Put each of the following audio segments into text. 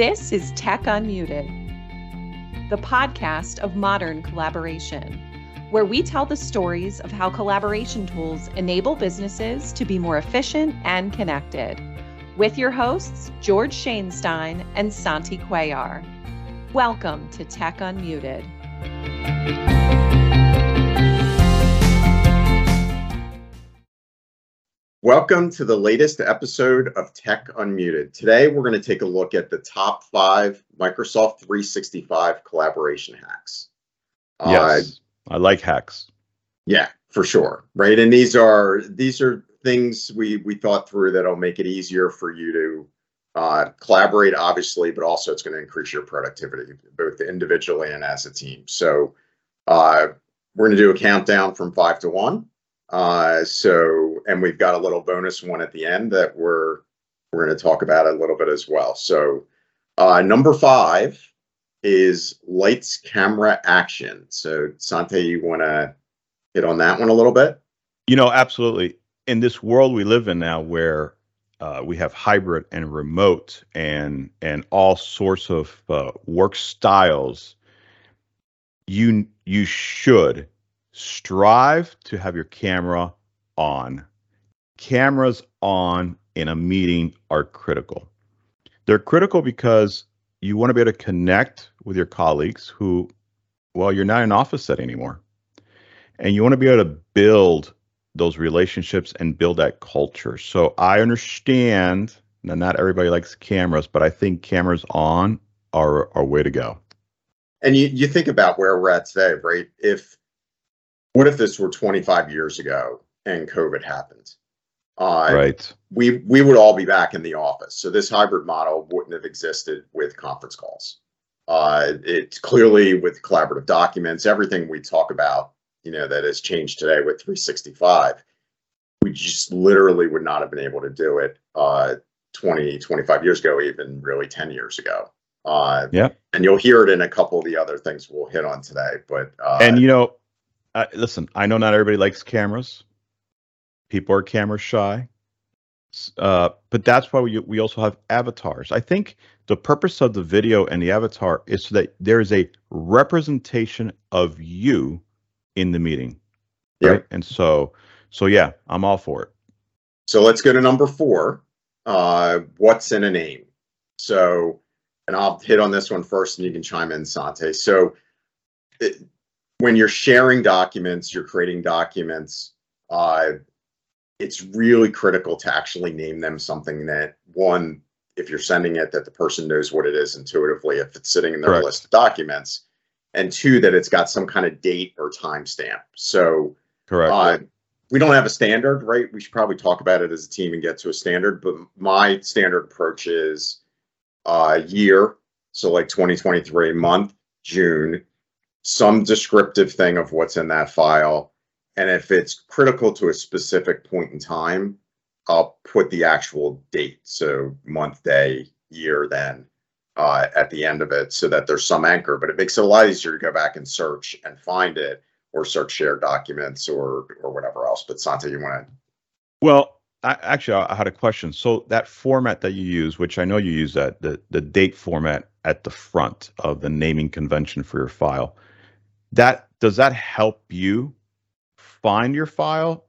This is Tech Unmuted, the podcast of modern collaboration, where we tell the stories of how collaboration tools enable businesses to be more efficient and connected. With your hosts, George Schoenstein and Santi Cuellar. Welcome to Tech Unmuted. Welcome to the latest episode of Tech Unmuted. Today, we're going to take a look at the top five Microsoft 365 collaboration hacks. Yes, uh, I like hacks. Yeah, for sure. Right, and these are these are things we we thought through that'll make it easier for you to uh, collaborate, obviously, but also it's going to increase your productivity both individually and as a team. So, uh, we're going to do a countdown from five to one. Uh, so, and we've got a little bonus one at the end that we're we're going to talk about a little bit as well. So, uh, number five is lights, camera, action. So, Santi, you want to hit on that one a little bit? You know, absolutely. In this world we live in now, where uh, we have hybrid and remote and and all sorts of uh, work styles, you you should strive to have your camera on. Cameras on in a meeting are critical. They're critical because you want to be able to connect with your colleagues who, well, you're not in office set anymore. And you want to be able to build those relationships and build that culture. So I understand that not everybody likes cameras, but I think cameras on are our way to go. And you, you think about where we're at today, right? If what if this were 25 years ago and COVID happened? Uh, right. We we would all be back in the office. So this hybrid model wouldn't have existed with conference calls. Uh, it's clearly with collaborative documents, everything we talk about, you know, that has changed today with 365. We just literally would not have been able to do it uh, 20, 25 years ago, even really 10 years ago. Uh, yeah. And you'll hear it in a couple of the other things we'll hit on today. But uh, and you know, uh, listen, I know not everybody likes cameras. People are camera shy. Uh, but that's why we we also have avatars. I think the purpose of the video and the avatar is so that there is a representation of you in the meeting. Right. Yep. And so so yeah, I'm all for it. So let's go to number four. Uh, what's in a name? So, and I'll hit on this one first, and you can chime in, Santi. So, it, when you're sharing documents, you're creating documents, uh, it's really critical to actually name them something that one, if you're sending it, that the person knows what it is intuitively, if it's sitting in their Correct. list of documents, and two, that it's got some kind of date or timestamp. So, correct. Uh, we don't have a standard, right? We should probably talk about it as a team and get to a standard. But my standard approach is uh, year, so like 2023 month, June, some descriptive thing of what's in that file. And if it's critical to a specific point in time, I'll put the actual date, so month, day, year, then uh, at the end of it, so that there's some anchor. But it makes it a lot easier to go back and search and find it, or search shared documents, or or whatever else. But Santi, you want to? Well, I, actually, I had a question. So that format that you use, which I know you use that the the date format at the front of the naming convention for your file that does that help you find your file?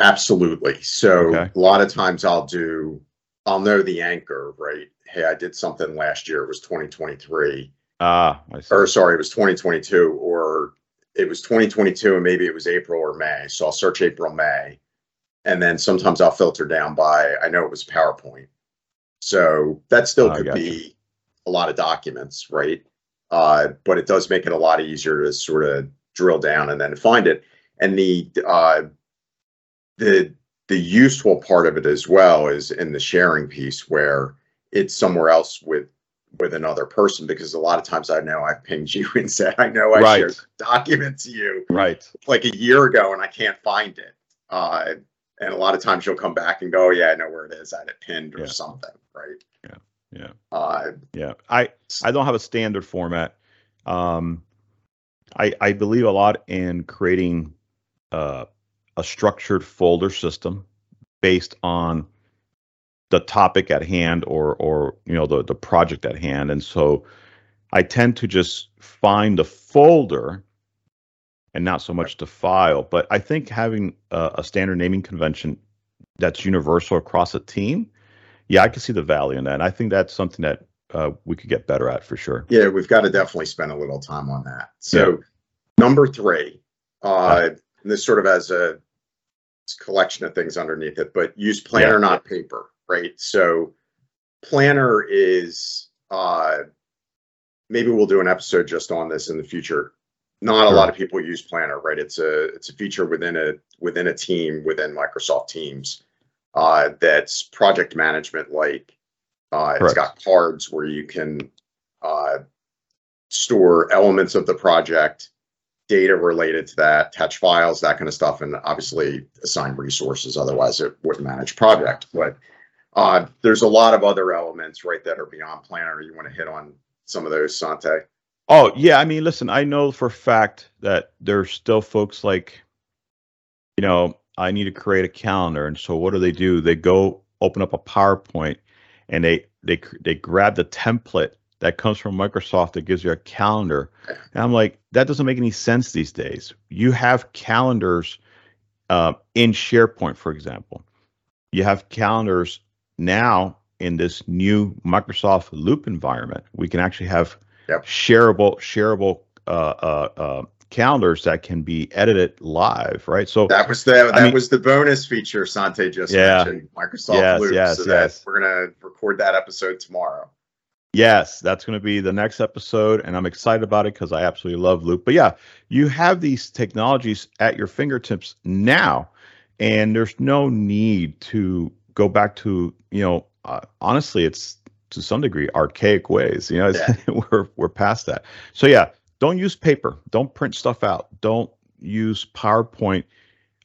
Absolutely. So okay. a lot of times i'll do i'll know the anchor right? Hey i did something last year. It was 2023 ah or sorry it was 2022 or it was 2022 and maybe it was april or may. So i'll search april may and then sometimes i'll filter down by i know it was powerpoint. So that still could be you. a lot of documents right uh, but it does make it a lot easier to sort of drill down and then find it. And the uh, the the useful part of it as well is in the sharing piece where it's somewhere else with with another person because a lot of times I know I've pinged you and said I know I right. shared a document to you right like a year ago and I can't find it. Uh, and a lot of times you'll come back and go, oh, yeah, I know where it is. I had it pinned or yeah. something, right? Yeah. Yeah. Uh, yeah. I I don't have a standard format. Um, I I believe a lot in creating uh, a structured folder system based on the topic at hand or or you know the the project at hand and so i tend to just find the folder and not so much the file but i think having a, a standard naming convention that's universal across a team yeah i can see the value in that and i think that's something that uh, we could get better at for sure Yeah, we've got to definitely spend a little time on that. So, number three, uh, and this sort of has a collection of things underneath it, but use planner, Yeah. not paper, right? So, planner is uh, maybe we'll do an episode just on this in the future. Not a lot of people use planner, right? It's a it's a feature within a within a team within Microsoft Teams uh, that's project management like. Uh, it's Correct. got cards where you can uh, store elements of the project, data related to that, attach files, that kind of stuff, and obviously assign resources. Otherwise, it wouldn't manage project. But uh, there's a lot of other elements, right, that are beyond Planner. You want to hit on some of those, Santi? Oh yeah, I mean, listen, I know for a fact that there's still folks like, you know, I need to create a calendar, and so what do they do? They go open up a PowerPoint, and they they they grab the template that comes from Microsoft that gives you a calendar, and I'm like, that doesn't make any sense these days. You have calendars uh, in SharePoint, for example. You have calendars now in this new Microsoft Loop environment. We can actually have Yep. shareable shareable uh, uh, uh, calendars that can be edited live, right? So That was the that I mean- was the bonus feature Santi just Yeah. mentioned. Microsoft Yes, Loop. yes, so that yes. we're gonna record that episode tomorrow. Yes, that's going to be the next episode, and I'm excited about it because I absolutely love Loop. But yeah, you have these technologies at your fingertips now, and there's no need to go back to you know. Uh, honestly, it's to some degree archaic ways. You know, it's, we're we're past that. So yeah, don't use paper. Don't print stuff out. Don't use PowerPoint,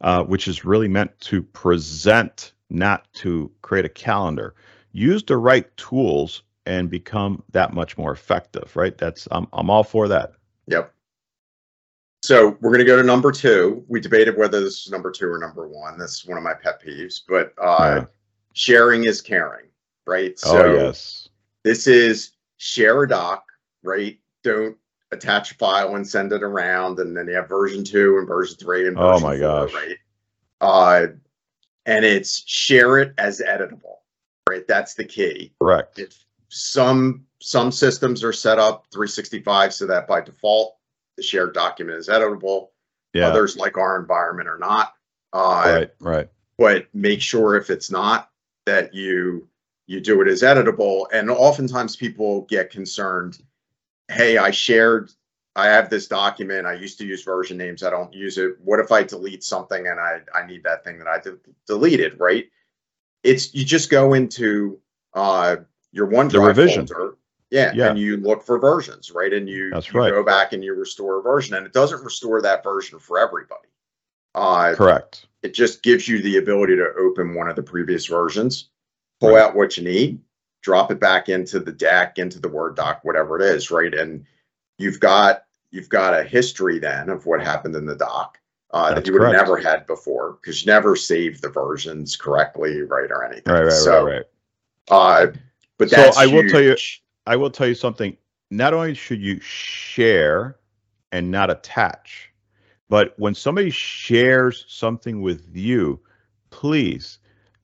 uh, which is really meant to present, not to create a calendar. Use the right tools and become that much more effective, right? That's I'm I'm all for that. Yep. So we're gonna go to number two. We debated whether this is number two or number one. That's one of my pet peeves, but uh, Yeah. sharing is caring, right? oh yes. this is share a doc, right? Don't attach a file and send it around, and then you have version two and version three and Oh my four, gosh. right? Uh, and it's share it as editable, right? That's the key. Correct. If some some systems are set up 365 so that by default the shared document is editable. Yeah. Others, like our environment, are not. Uh, right. Right. but make sure if it's not that you you do it as editable and oftentimes people get concerned hey i shared i have this document i used to use version names i don't use it what if i delete something and i i need that thing that i de- deleted right it's you just go into uh your OneDrive revision. folder yeah, Yeah. and you look for versions right and you, That's you right. go back and you restore a version and it doesn't restore that version for everybody uh Correct. it just gives you the ability to open one of the previous versions, pull Right. out what you need, drop it back into the deck, into the Word doc, whatever it is, right? And you've got you've got a history then of what happened in the doc uh, that you would have never had before because you never saved the versions correctly, right, or anything. Right. Right. so, right. Right. Uh, but So that's I will tell you- I will tell you something. Not only should you share and not attach, but when somebody shares something with you, please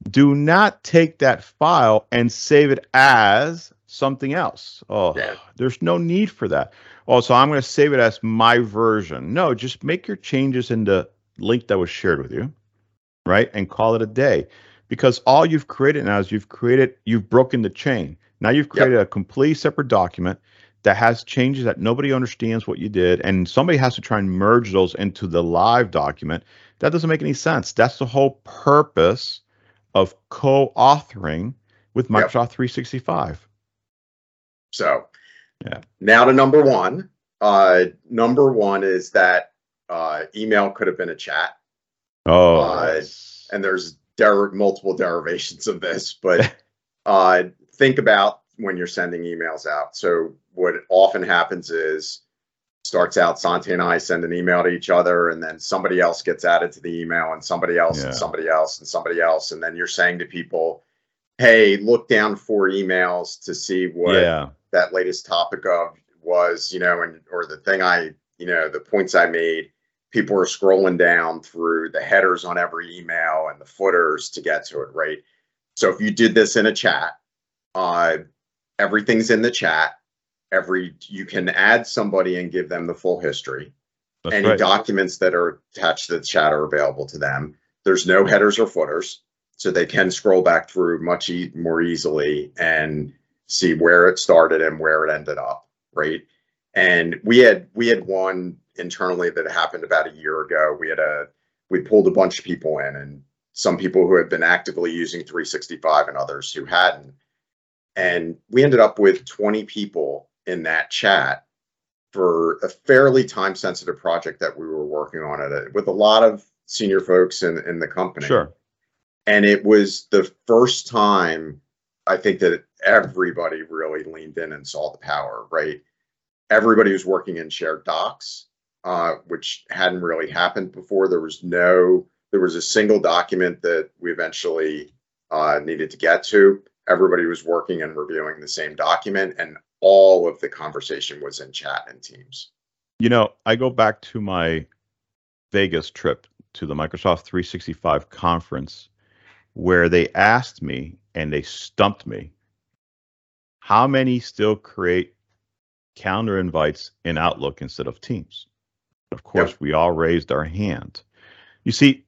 do not take that file and save it as something else. Oh, Yeah. there's no need for that. Oh, so I'm going to save it as my version. No, just make your changes in the link that was shared with you, right? And call it a day. Because all you've created now is you've created, you've broken the chain. Now you've created a complete separate document that has changes that nobody understands what you did, and somebody has to try and merge those into the live document. That doesn't make any sense. That's the whole purpose of co-authoring with Yep. Microsoft 365. So, Yeah. Now to number one. Uh, number one is that uh, email could have been a chat. Oh, Uh, yes. and there's der- multiple derivations of this, but uh, think about when you're sending emails out. So what often happens is starts out Santi and I send an email to each other, and then somebody else gets added to the email, and somebody else, Yeah. and somebody else, and somebody else, and then you're saying to people, hey, look down four emails to see what yeah. that latest topic of was, you know, and or the thing I, you know, the points I made. People are scrolling down through the headers on every email and the footers to get to it, right? So if you did this in a chat, uh, everything's in the chat. Every you can add somebody and give them the full history. That's Any right. documents that are attached to the chat are available to them. There's no headers or footers, so they can scroll back through much e- more easily and see where it started and where it ended up, right? And we had we had one internally that happened about a year ago. We had a we pulled a bunch of people in and some people who had been actively using 365 and others who hadn't. And we ended up with 20 people in that chat for a fairly time sensitive project that we were working on at it with a lot of senior folks in, in the company. Sure. And it was the first time I think that everybody really leaned in and saw the power, right? Everybody was working in shared docs, uh, which hadn't really happened before. There was no, there was a single document that we eventually uh, needed to get to. Everybody was working and reviewing the same document, and all of the conversation was in chat and Teams. You know, I go back to my Vegas trip to the Microsoft 365 conference where they asked me and they stumped me how many still create calendar invites in Outlook instead of Teams? Of course, Yep. we all raised our hand. You see,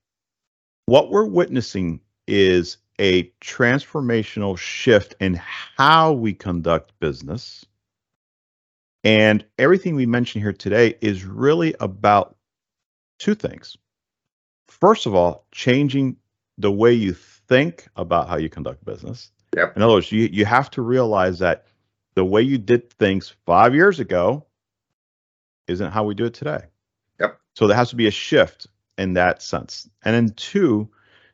what we're witnessing is a transformational shift in how we conduct business. And everything we mentioned here today is really about two things. First of all, changing the way you think about how you conduct business. Yep. In other words, you, you have to realize that the way you did things five years ago isn't how we do it today. Yep. So there has to be a shift in that sense. And then two,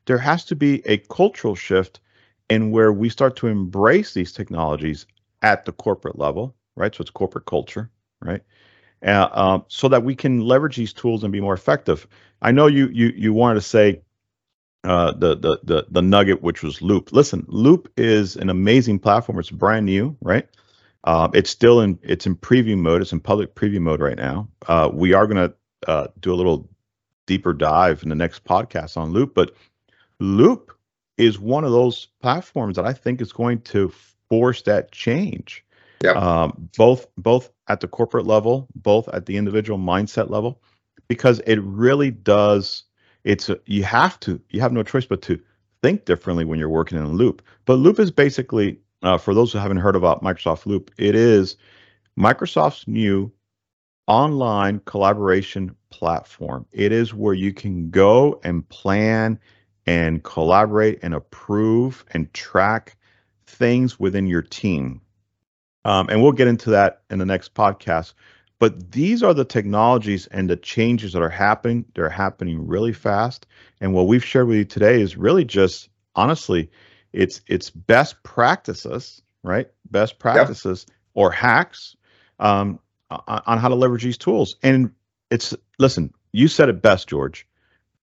there has to be a cultural shift in where we start to embrace these technologies at the corporate level, right? So it's corporate culture, right? Uh, um, so that we can leverage these tools and be more effective. I know you you you wanted to say uh, the the the the nugget, which was Loop. Listen, Loop is an amazing platform. It's brand new, right? Uh, it's still in it's in preview mode. It's in public preview mode right now. Uh, we are going to uh, do a little deeper dive in the next podcast on Loop, but Loop is one of those platforms that I think is going to force that change. Yep. Um, both both at the corporate level, both at the individual mindset level, because it really does. It's a, you have to you have no choice but to think differently when you're working in Loop. But Loop is basically uh, for those who haven't heard about Microsoft Loop, it is Microsoft's new online collaboration platform. It is where you can go and plan and collaborate and approve and track things within your team. Um, and we'll get into that in the next podcast. But these are the technologies and the changes that are happening. They're happening really fast. And what we've shared with you today is really just honestly, it's it's best practices, right? Best practices or hacks um, on, on how to leverage these tools. And it's listen, you said it best, George.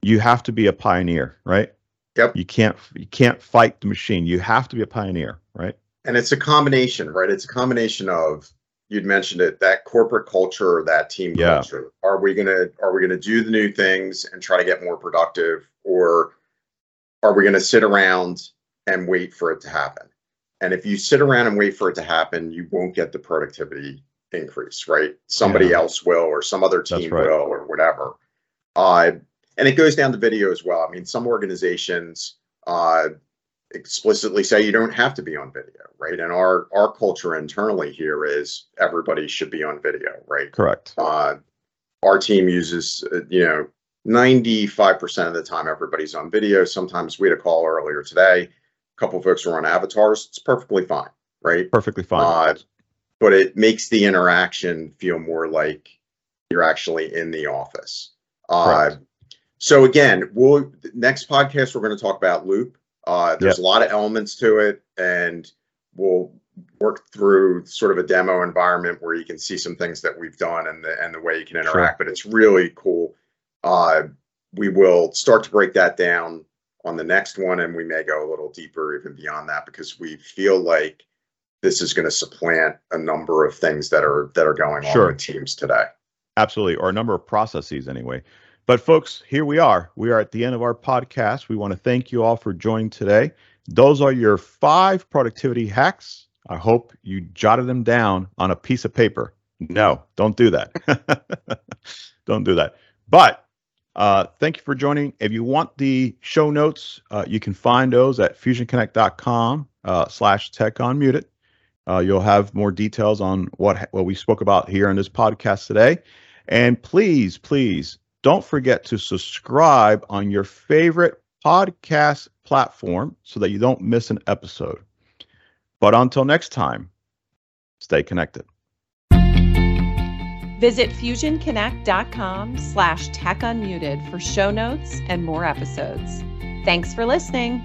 You have to be a pioneer, right? Yep. You can't you can't fight the machine. You have to be a pioneer, right? and it's a combination right it's a combination of you'd mentioned it that corporate culture or that team Yeah. culture are we going to are we to do the new things and try to get more productive or are we going to sit around and wait for it to happen and if you sit around and wait for it to happen you won't get the productivity increase right somebody Yeah. else will or some other team right. will or whatever uh, and it goes down to video as well i mean some organizations uh, explicitly say you don't have to be on video, right? And our our culture internally here is everybody should be on video, right? Correct. Uh, our team uses, uh, you know, ninety five percent of the time everybody's on video. Sometimes we had a call earlier today. A couple of folks were on avatars. It's perfectly fine, right? Perfectly fine. Uh, but it makes the interaction feel more like you're actually in the office. Uh, Correct. So again, we'll next podcast we're going to talk about Loop. Uh, there's a lot of elements to it, and we'll work through sort of a demo environment where you can see some things that we've done and the and the way you can interact. But it's really cool. Uh, we will start to break that down on the next one, and we may go a little deeper even beyond that because we feel like this is going to supplant a number of things that are that are going Sure. on with teams today. Absolutely, or a number of processes anyway. But folks, here we are. We are at the end of our podcast. We want to thank you all for joining today. Those are your five productivity hacks. I hope you jotted them down on a piece of paper. No, don't do that. don't do that. But uh, thank you for joining. If you want the show notes, uh, you can find those at fusionconnect.com uh, slash tech unmuted. Uh, you'll have more details on what what we spoke about here in this podcast today. And please, please don't forget to subscribe on your favorite podcast platform so that you don't miss an episode. But until next time, stay connected. Visit fusionconnect.com slash tech unmuted for show notes and more episodes. Thanks for listening.